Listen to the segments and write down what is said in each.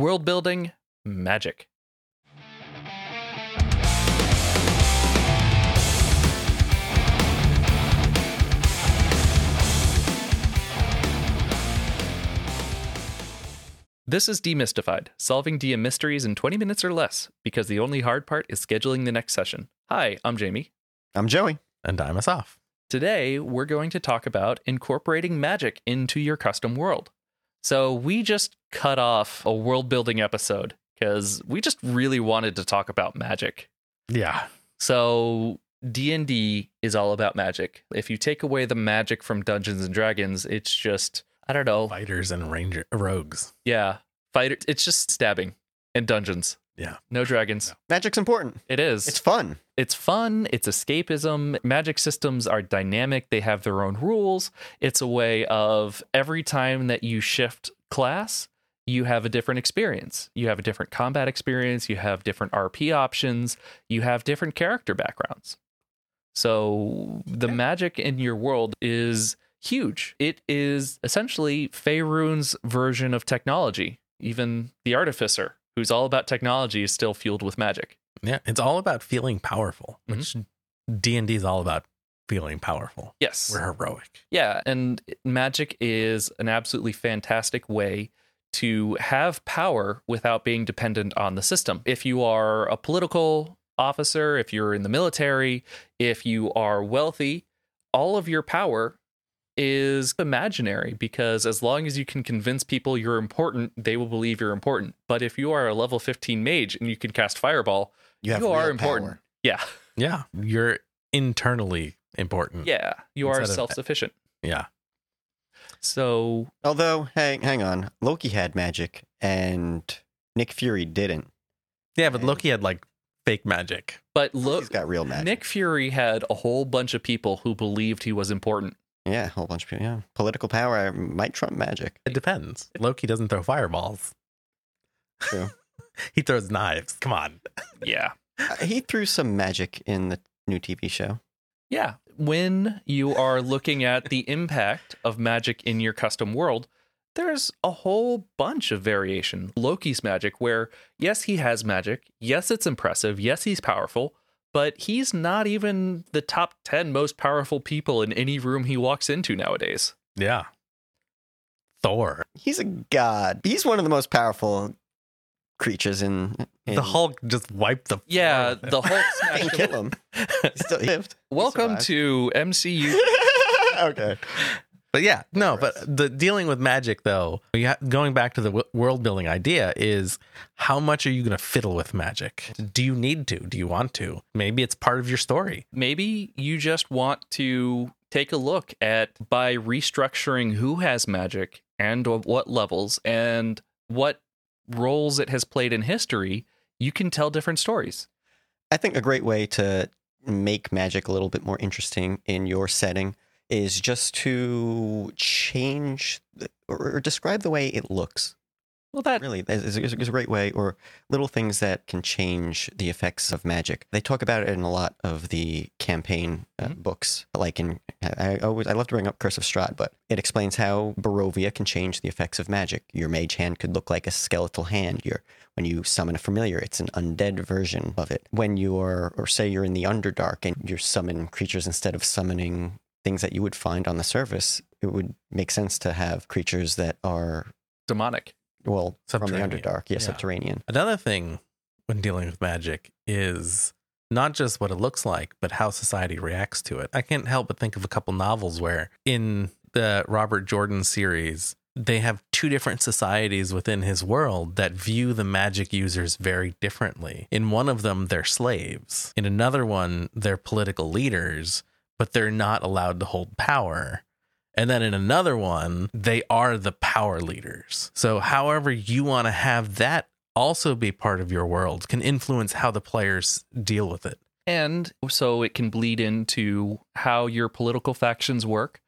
World building, magic. This is DMystified, solving DM mysteries in 20 minutes or less, because the only hard part is scheduling the next session. Hi, I'm Jamie. I'm Joey. And time us off. Today, we're going to talk about incorporating magic into your custom world. So, we just cut off a world building episode because we just really wanted to talk about magic. Yeah. So, D&D is all about magic. If you take away the magic from Dungeons and Dragons, it's just I don't know. Fighters and ranger rogues. Yeah. Fighter it's just stabbing and dungeons. Yeah. No dragons. Magic's important. It is. It's fun. It's fun. It's escapism. Magic systems are dynamic. They have their own rules. It's a way of every time that you shift class, you have a different experience. You have a different combat experience. You have different RP options. You have different character backgrounds. So the magic in your world is huge. It is essentially Faerun's version of technology. Even the artificer, who's all about technology, is still fueled with magic. Yeah. It's all about feeling powerful, mm-hmm. which D and D is all about feeling powerful. Yes. We're heroic. Yeah, and magic is an absolutely fantastic way to have power without being dependent on the system. If you are a political officer, if you're in the military, if you are wealthy, all of your power is imaginary because as long as you can convince people you're important, they will believe you're important. But if you are a level 15 mage and you can cast fireball, You have you are important. power. Yeah. Yeah. You're internally important. Yeah. You are self sufficient. Yeah. So Although, hang hang on, Loki had magic and Nick Fury didn't. Yeah, but Loki had like fake magic. but look He's got real magic. Nick Fury had a whole bunch of people who believed he was important. Yeah, a whole bunch of people. Yeah, political power might trump magic. It depends. Loki doesn't throw fireballs. True. he throws knives. Come on. Yeah. Uh, he threw some magic in the new TV show. Yeah. When you are looking at the impact of magic in your custom world, there's a whole bunch of variation. Loki's magic, where yes, he has magic. Yes, it's impressive. Yes, he's powerful, but he's not even the top 10 most powerful people in any room he walks into nowadays. Yeah. Thor. He's a god. He's one of the most powerful creatures in. in The Hulk just wiped the Yeah, the Hulk Didn't smashed him. kill him. He still lived. Welcome survived. to MCU. okay. But yeah, no, but the dealing with magic though, you ha- going back to the w- world building idea is how much are you going to fiddle with magic? Do you need to? Do you want to? Maybe it's part of your story. maybe you just want to take a look at by restructuring who has magic and what levels and what roles it has played in history, you can tell different stories. I think a great way to make magic a little bit more interesting in your setting is just to change the, or, or describe the way it looks. Well, that Really, is, is, is a great way, or little things that can change the effects of magic. They talk about it in a lot of the campaign uh, Mhm. books. Like in, I always I love to bring up Curse of Strahd, but it explains how Barovia can change the effects of magic. Your mage hand could look like a skeletal hand. Your when you summon a familiar, it's an undead version of it. When you're, or say you're in the Underdark and you're summoning creatures instead of summoning things that you would find on the surface, it would make sense to have creatures that are demonic. well from the Underdark, yeah, Yeah. subterranean. Another thing when dealing with magic is not just what it looks like, but how society reacts to it. I can't help but think of a couple novels where in the Robert Jordan series, they have two different societies within his world that view the magic users very differently. In one of them, they're slaves. In another one, they're political leaders, but they're not allowed to hold power. And then in another one, they are the power leaders. So, however, you want to have that also be part of your world can influence how the players deal with it. And so it can bleed into how your political factions work.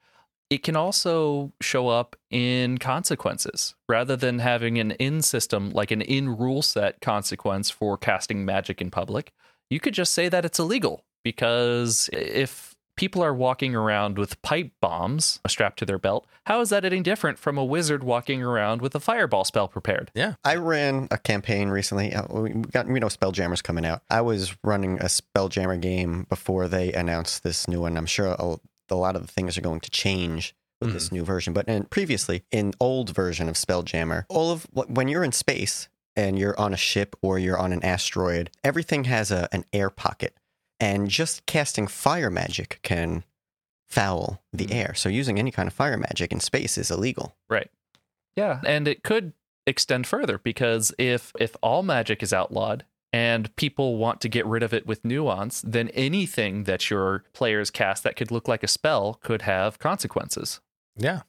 It can also show up in consequences rather than having an in system, like an in rule set consequence for casting magic in public. You could just say that it's illegal because if people are walking around with pipe bombs strapped to their belt, how is that any different from a wizard walking around with a fireball spell prepared? Yeah. I ran a campaign recently. Uh, We got we know Spelljammer's coming out. I was running a Spelljammer game before they announced this new one. I'm sure a, a lot of the things are going to change with this new version. But in, previously, in old version of Spelljammer, all of when you're in space and you're on a ship or you're on an asteroid, everything has a, an air pocket, and just casting fire magic can foul the Mhm. air. So using any kind of fire magic in space is illegal. Right. Yeah, and it could extend further because if if all magic is outlawed and people want to get rid of it with nuance, then anything that your players cast that could look like a spell could have consequences. Yeah.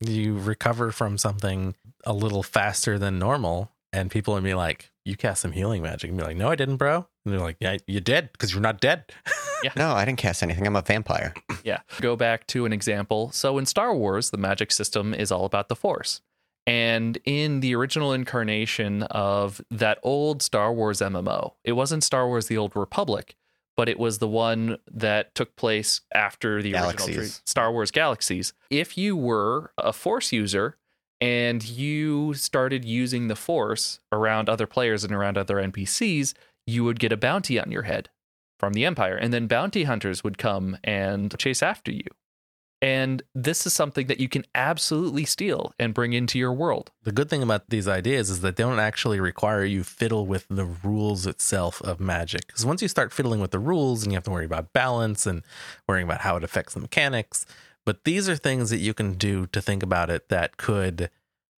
You recover from something a little faster than normal, and people would be like, You cast some healing magic. And be like, No, I didn't, bro. And they're like, Yeah, you did because you're not dead. yeah. No, I didn't cast anything. I'm a vampire. Yeah. Go back to an example. So in Star Wars, the magic system is all about the Force. And in the original incarnation of that old Star Wars MMO, it wasn't Star Wars The Old Republic, but it was the one that took place after the original Galaxies. tri- Star Wars Galaxies. If you were a Force user and you started using the Force around other players and around other NPCs, you would get a bounty on your head from the Empire. And then bounty hunters would come and chase after you. And this is something that you can absolutely steal and bring into your world. The good thing about these ideas is that they don't actually require you fiddle with the rules itself of magic. Because once you start fiddling with the rules and you have to worry about balance and worrying about how it affects the mechanics, but these are things that you can do to think about it that could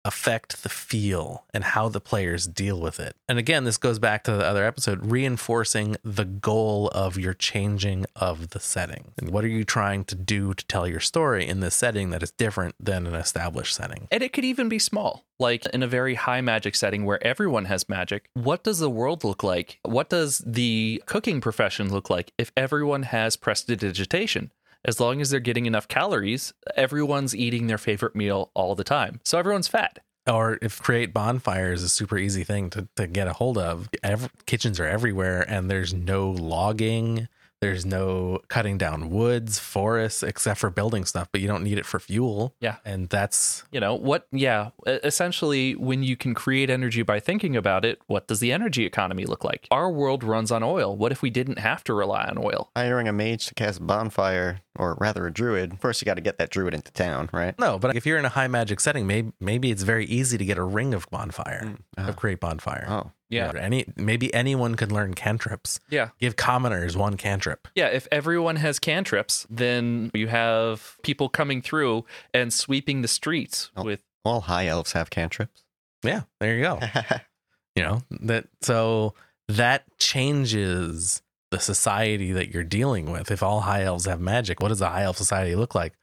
affect the feel and how the players deal with it. And again, this goes back to the other episode, reinforcing the goal of your changing of the setting. And what are you trying to do to tell your story in this setting that is different than an established setting? And it could even be small, like in a very high magic setting where everyone has magic. What does the world look like? What does the cooking profession look like if everyone has prestidigitation? As long as they're getting enough calories, everyone's eating their favorite meal all the time. So everyone's fat. or if create bonfires is a super easy thing to, to get a hold of Ev kitchens are everywhere and there's no logging there's no cutting down woods forests except for building stuff but you don't need it for fuel Yeah. and that's You know, what, yeah, essentially, when you can create energy by thinking about it, what does the energy economy look like? Our world runs on oil. What if we didn't have to rely on oil? Hiring a mage to cast bonfire, or rather a druid. First, you got to get that druid into town, right? no but if you're in a high magic setting maybe maybe it's very easy to get a ring of bonfire Mm. of create bonfire Oh, Yeah. Any maybe anyone could learn cantrips Yeah. give commoners one cantrip Yeah, if everyone has cantrips, then you have people coming through and sweeping the streets with all high elves have cantrips. yeah there you go you know that so that changes the society that you're dealing with if all high elves have magic what does a high elf society look like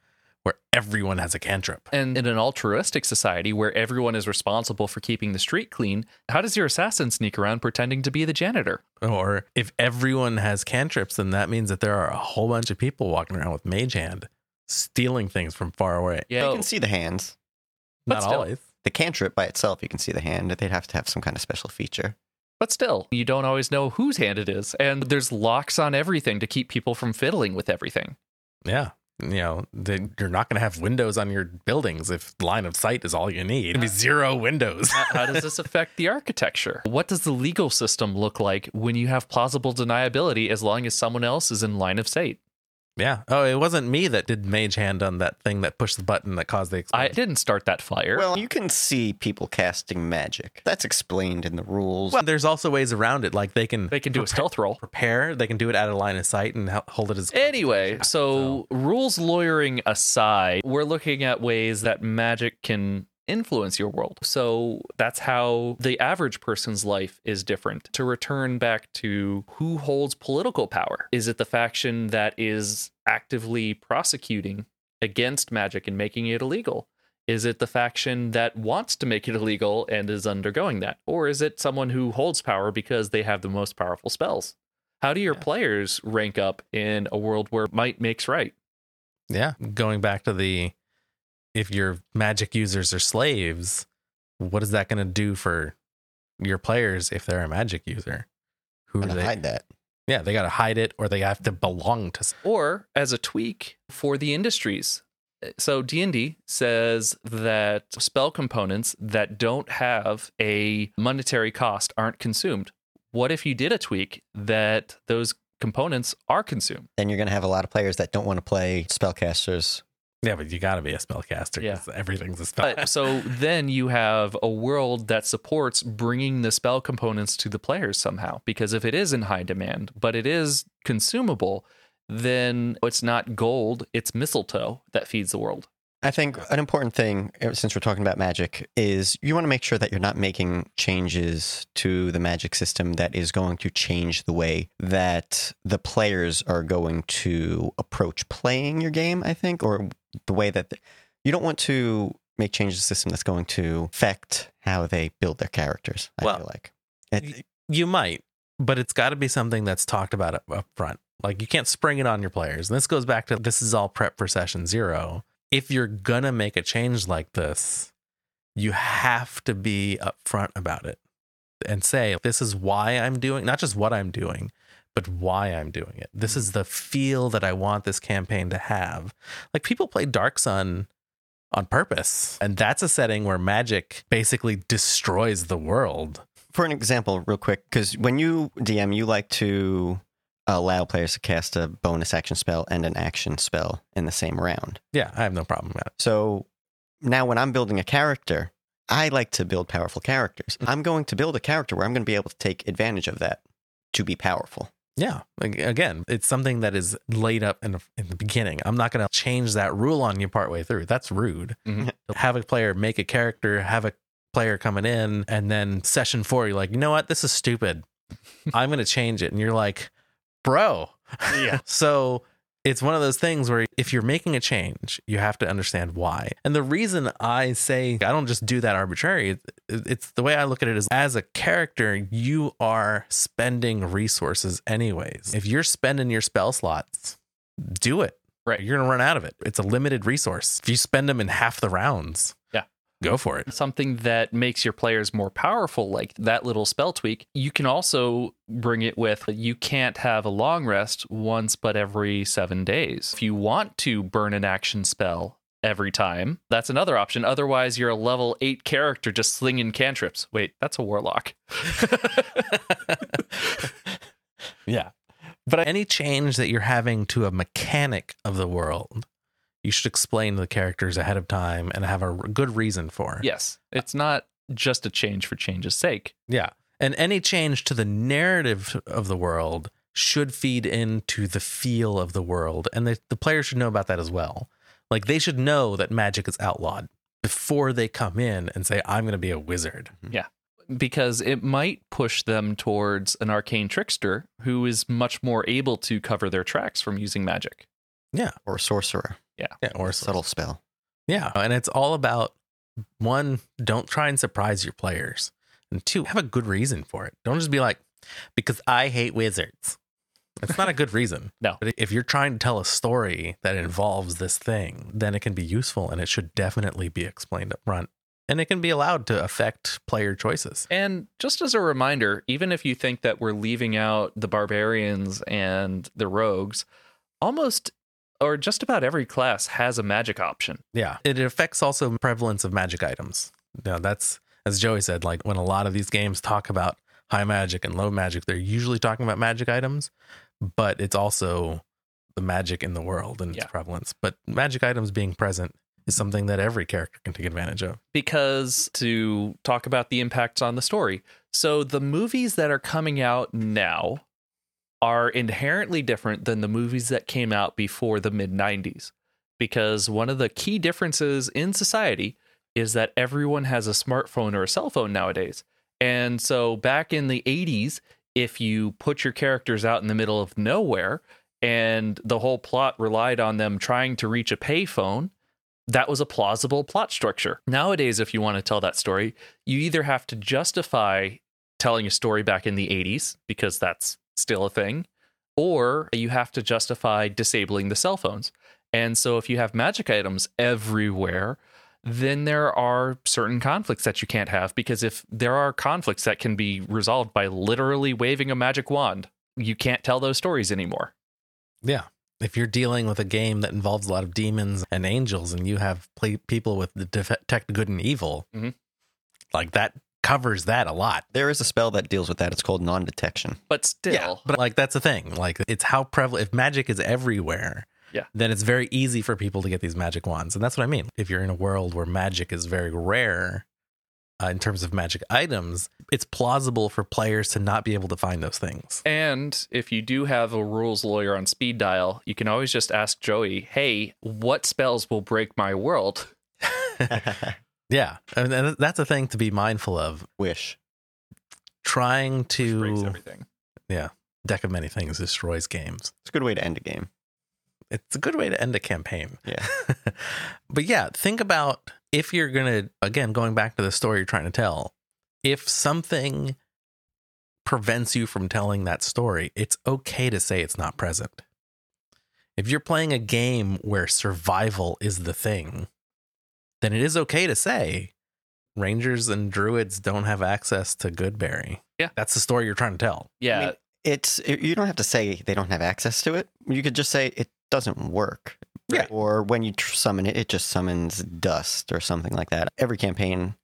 where everyone has a cantrip and in an altruistic society where everyone is responsible for keeping the street clean, how does your assassin sneak around pretending to be the janitor? or if everyone has cantrips then that means that there are a whole bunch of people walking around with mage hand stealing things from far away Yeah, you can see the hands. But not still. always The cantrip by itself, you can see the hand. They'd have to have some kind of special feature. but still, you don't always know whose hand it is, and there's locks on everything to keep people from fiddling with everything. yeah you know the, you're not going to have windows on your buildings if line of sight is all you need it'd be zero windows how does this affect the architecture? What does the legal system look like when you have plausible deniability as long as someone else is in line of sight? Yeah. Oh, it wasn't me that did mage hand on that thing that pushed the button that caused the explosion. I didn't start that fire. Well, you can see people casting magic. That's explained in the rules. Well, there's also ways around it. Like they can they can do a stealth roll. prepare. They can do it out of line of sight and hold it as Anyway, so rules lawyering aside, we're looking at ways that magic can influence your world. So that's how the average person's life is different. To return back to who holds political power, is it the faction that is actively prosecuting against magic and making it illegal? Is it the faction that wants to make it illegal and is undergoing that? Or is it someone who holds power because they have the most powerful spells? How do your Yeah. players rank up in a world where might makes right? Yeah. Going back to the if your magic users are slaves, what is that going to do for your players if they're a magic user? Who I'm are gonna they? hide that. Yeah, they got to hide it or they have to belong to. or as a tweak for the industries. Eh, so D&D says that spell components that don't have a monetary cost aren't consumed. What if you did a tweak that those components are consumed? Then you're going to have a lot of players that don't want to play spellcasters. Yeah, but you got to be a spellcaster Yeah. everything's a spell. But, so then you have a world that supports bringing the spell components to the players somehow. Because if it is in high demand, but it is consumable, then it's not gold, it's mistletoe that feeds the world. I think an important thing, uh, since we're talking about magic, is you want to make sure that you're not making changes to the magic system that is going to change the way that the players are going to approach playing your game, I think, or the way that you don't want to make changes to the system that's going to affect how they build their characters. I Well, feel like. It, You might, but it's got to be something that's talked about up, up front. Like you can't spring it on your players. And this goes back to this is all prep for session zero. If you're gonna make a change like this, you have to be upfront about it and say, this is why I'm doing, not just what I'm doing, but why I'm doing it. This is the feel that I want this campaign to have. Like people play Dark Sun on purpose. And that's a setting where magic basically destroys the world. for an example, real quick, because when you DM, you like to allow players to cast a bonus action spell and an action spell in the same round. Yeah, I have no problem with that. So now when I'm building a character, I like to build powerful characters. I'm going to build a character where I'm going to be able to take advantage of that to be powerful. Yeah. Again, it's something that is laid up in the, in the beginning. I'm not going to change that rule on you partway through. That's rude. Mhm. have a player make a character, have a player coming in, and then session four, you're like, you know what? This is stupid. I'm going to change it. And you're like, bro. Yeah. so it's one of those things where if you're making a change, you have to understand why. And the reason I say I don't just do that arbitrary, it's the way I look at it is as a character, you are spending resources anyways. If you're spending your spell slots, do it. Right. You're going to run out of it. It's a limited resource. If you spend them in half the rounds, Yeah. Go for it. something that makes your players more powerful, like that little spell tweak, you can also bring it with you can't have a long rest once but every seven days. If you want to burn an action spell every time, that's another option. Otherwise, you're a level eight character just slinging cantrips. Wait, that's a warlock. Yeah. But any change that you're having to a mechanic of the world, you should explain the characters ahead of time and have a good reason for. yes, it's not just a change for change's sake. Yeah. And any change to the narrative of the world should feed into the feel of the world. And the, the players should know about that as well. Like they should know that magic is outlawed before they come in and say, I'm going to be a wizard. Mm-hmm. Yeah. Because it might push them towards an arcane trickster who is much more able to cover their tracks from using magic. Yeah. Or a sorcerer, Yeah. Or a subtle spell. Yeah. And it's all about one, don't try and surprise your players. And two, have a good reason for it. Don't just be like, because I hate wizards. It's not a good reason. No. But if you're trying to tell a story that involves this thing, then it can be useful and it should definitely be explained up front. And it can be allowed to affect player choices. And just as a reminder, even if you think that we're leaving out the barbarians and the rogues, almost or just about every class has a magic option. Yeah. It affects also prevalence of magic items. Now that's as Joey said, like when a lot of these games talk about high magic and low magic, they're usually talking about magic items, but it's also the magic in the world and Yeah. its prevalence. But magic items being present is something that every character can take advantage of. because to talk about the impacts on the story. So the movies that are coming out now are inherently different than the movies that came out before the mid 90s because one of the key differences in society is that everyone has a smartphone or a cell phone nowadays. And so back in the 80s, if you put your characters out in the middle of nowhere and the whole plot relied on them trying to reach a payphone, that was a plausible plot structure. Nowadays, if you want to tell that story, you either have to justify telling a story back in the 80s, because that's still a thing, or you have to justify disabling the cell phones. And so, if you have magic items everywhere, then there are certain conflicts that you can't have because if there are conflicts that can be resolved by literally waving a magic wand, you can't tell those stories anymore. Yeah. If you're dealing with a game that involves a lot of demons and angels and you have play- people with the detect good and evil, Mhm. like that covers that a lot. There is a spell that deals with that. It's called non-detection. But still, But like that's the thing. Like it's how prevalent if magic is everywhere. Yeah. Then it's very easy for people to get these magic wands. And that's what I mean. If you're in a world where magic is very rare uh, in terms of magic items, it's plausible for players to not be able to find those things. And if you do have a rules lawyer on speed dial, you can always just ask Joey, hey, what spells will break my world? Yeah. And that's a thing to be mindful of. Wish. Trying Which to everything. deck of many things destroys games. It's a good way to end a game. It's a good way to end a campaign. Yeah. but yeah, think about if you're going to, again, going back to the story you're trying to tell, if something prevents you from telling that story, it's okay to say it's not present. If you're playing a game where survival is the thing, then it is okay to say Rangers and Druids don't have access to Goodberry. Yeah. That's the story you're trying to tell. Yeah. I mean, it's you don't have to say they don't have access to it. You could just say it doesn't work. Yeah. Or when you tr- summon it, it just summons dust or something like that. Every campaign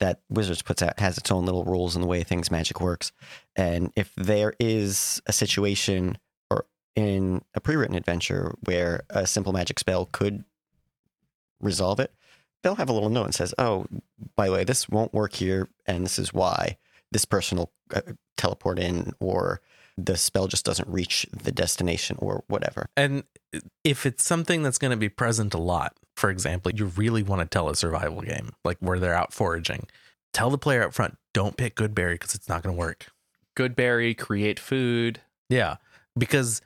that Wizards puts out has its own little rules in the way things magic works. And if there is a situation or in a pre-written adventure where a simple magic spell could resolve it, they'll have a little note and says, "Oh, by the way, this won't work here, and this is why." This person will uh, teleport in, or the spell just doesn't reach the destination, or whatever. And if it's something that's going to be present a lot, for example, you really want to tell a survival game, like where they're out foraging, tell the player up front, don't pick good berry because it's not going to work. Good berry, create food. Yeah, because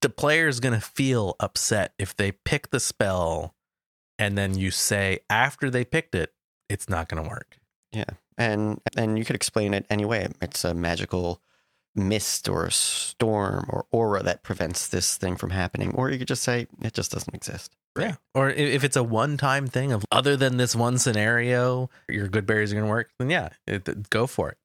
the player is going to feel upset if they pick the spell and then you say after they picked it, it's not going to work. Yeah, and and you could explain it anyway. It's a magical mist or storm or aura that prevents this thing from happening, or you could just say it just doesn't exist. Yeah. Or if it's a one time thing of other than this one scenario, your good berries are going to work, then yeah, it, go for it.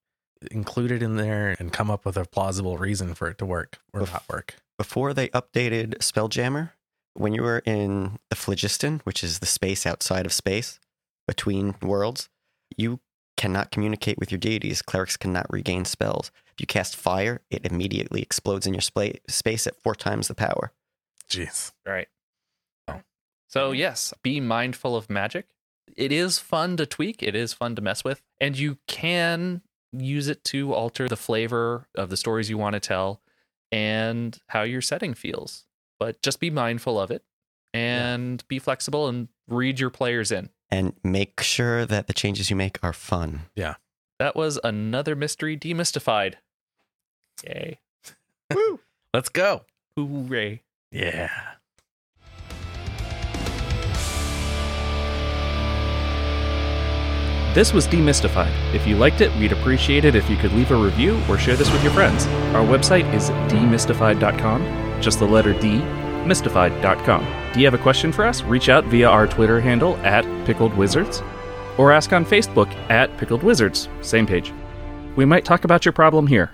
Include it in there and come up with a plausible reason for it to work or Bef- not work. Before they updated Spelljammer, when you were in the phlogiston, which is the space outside of space between worlds, you cannot communicate with your deities. Clerics cannot regain spells. If you cast fire, it immediately explodes in your spa- space at four times the power. Jeez. Right. So, yes, be mindful of magic. It is fun to tweak, it is fun to mess with, and you can use it to alter the flavor of the stories you want to tell and how your setting feels. But just be mindful of it and be flexible and read your players in. And make sure that the changes you make are fun. Yeah. That was another mystery demystified. Yay. Woo! Let's go. Hooray. Yeah. This was DMystified. If you liked it, we'd appreciate it if you could leave a review or share this with your friends. Our website is dmystified.com, just the letter D, mystified.com. Do you have a question for us? Reach out via our Twitter handle at Pickled Wizards or ask on Facebook at Pickled Wizards, same page. We might talk about your problem here.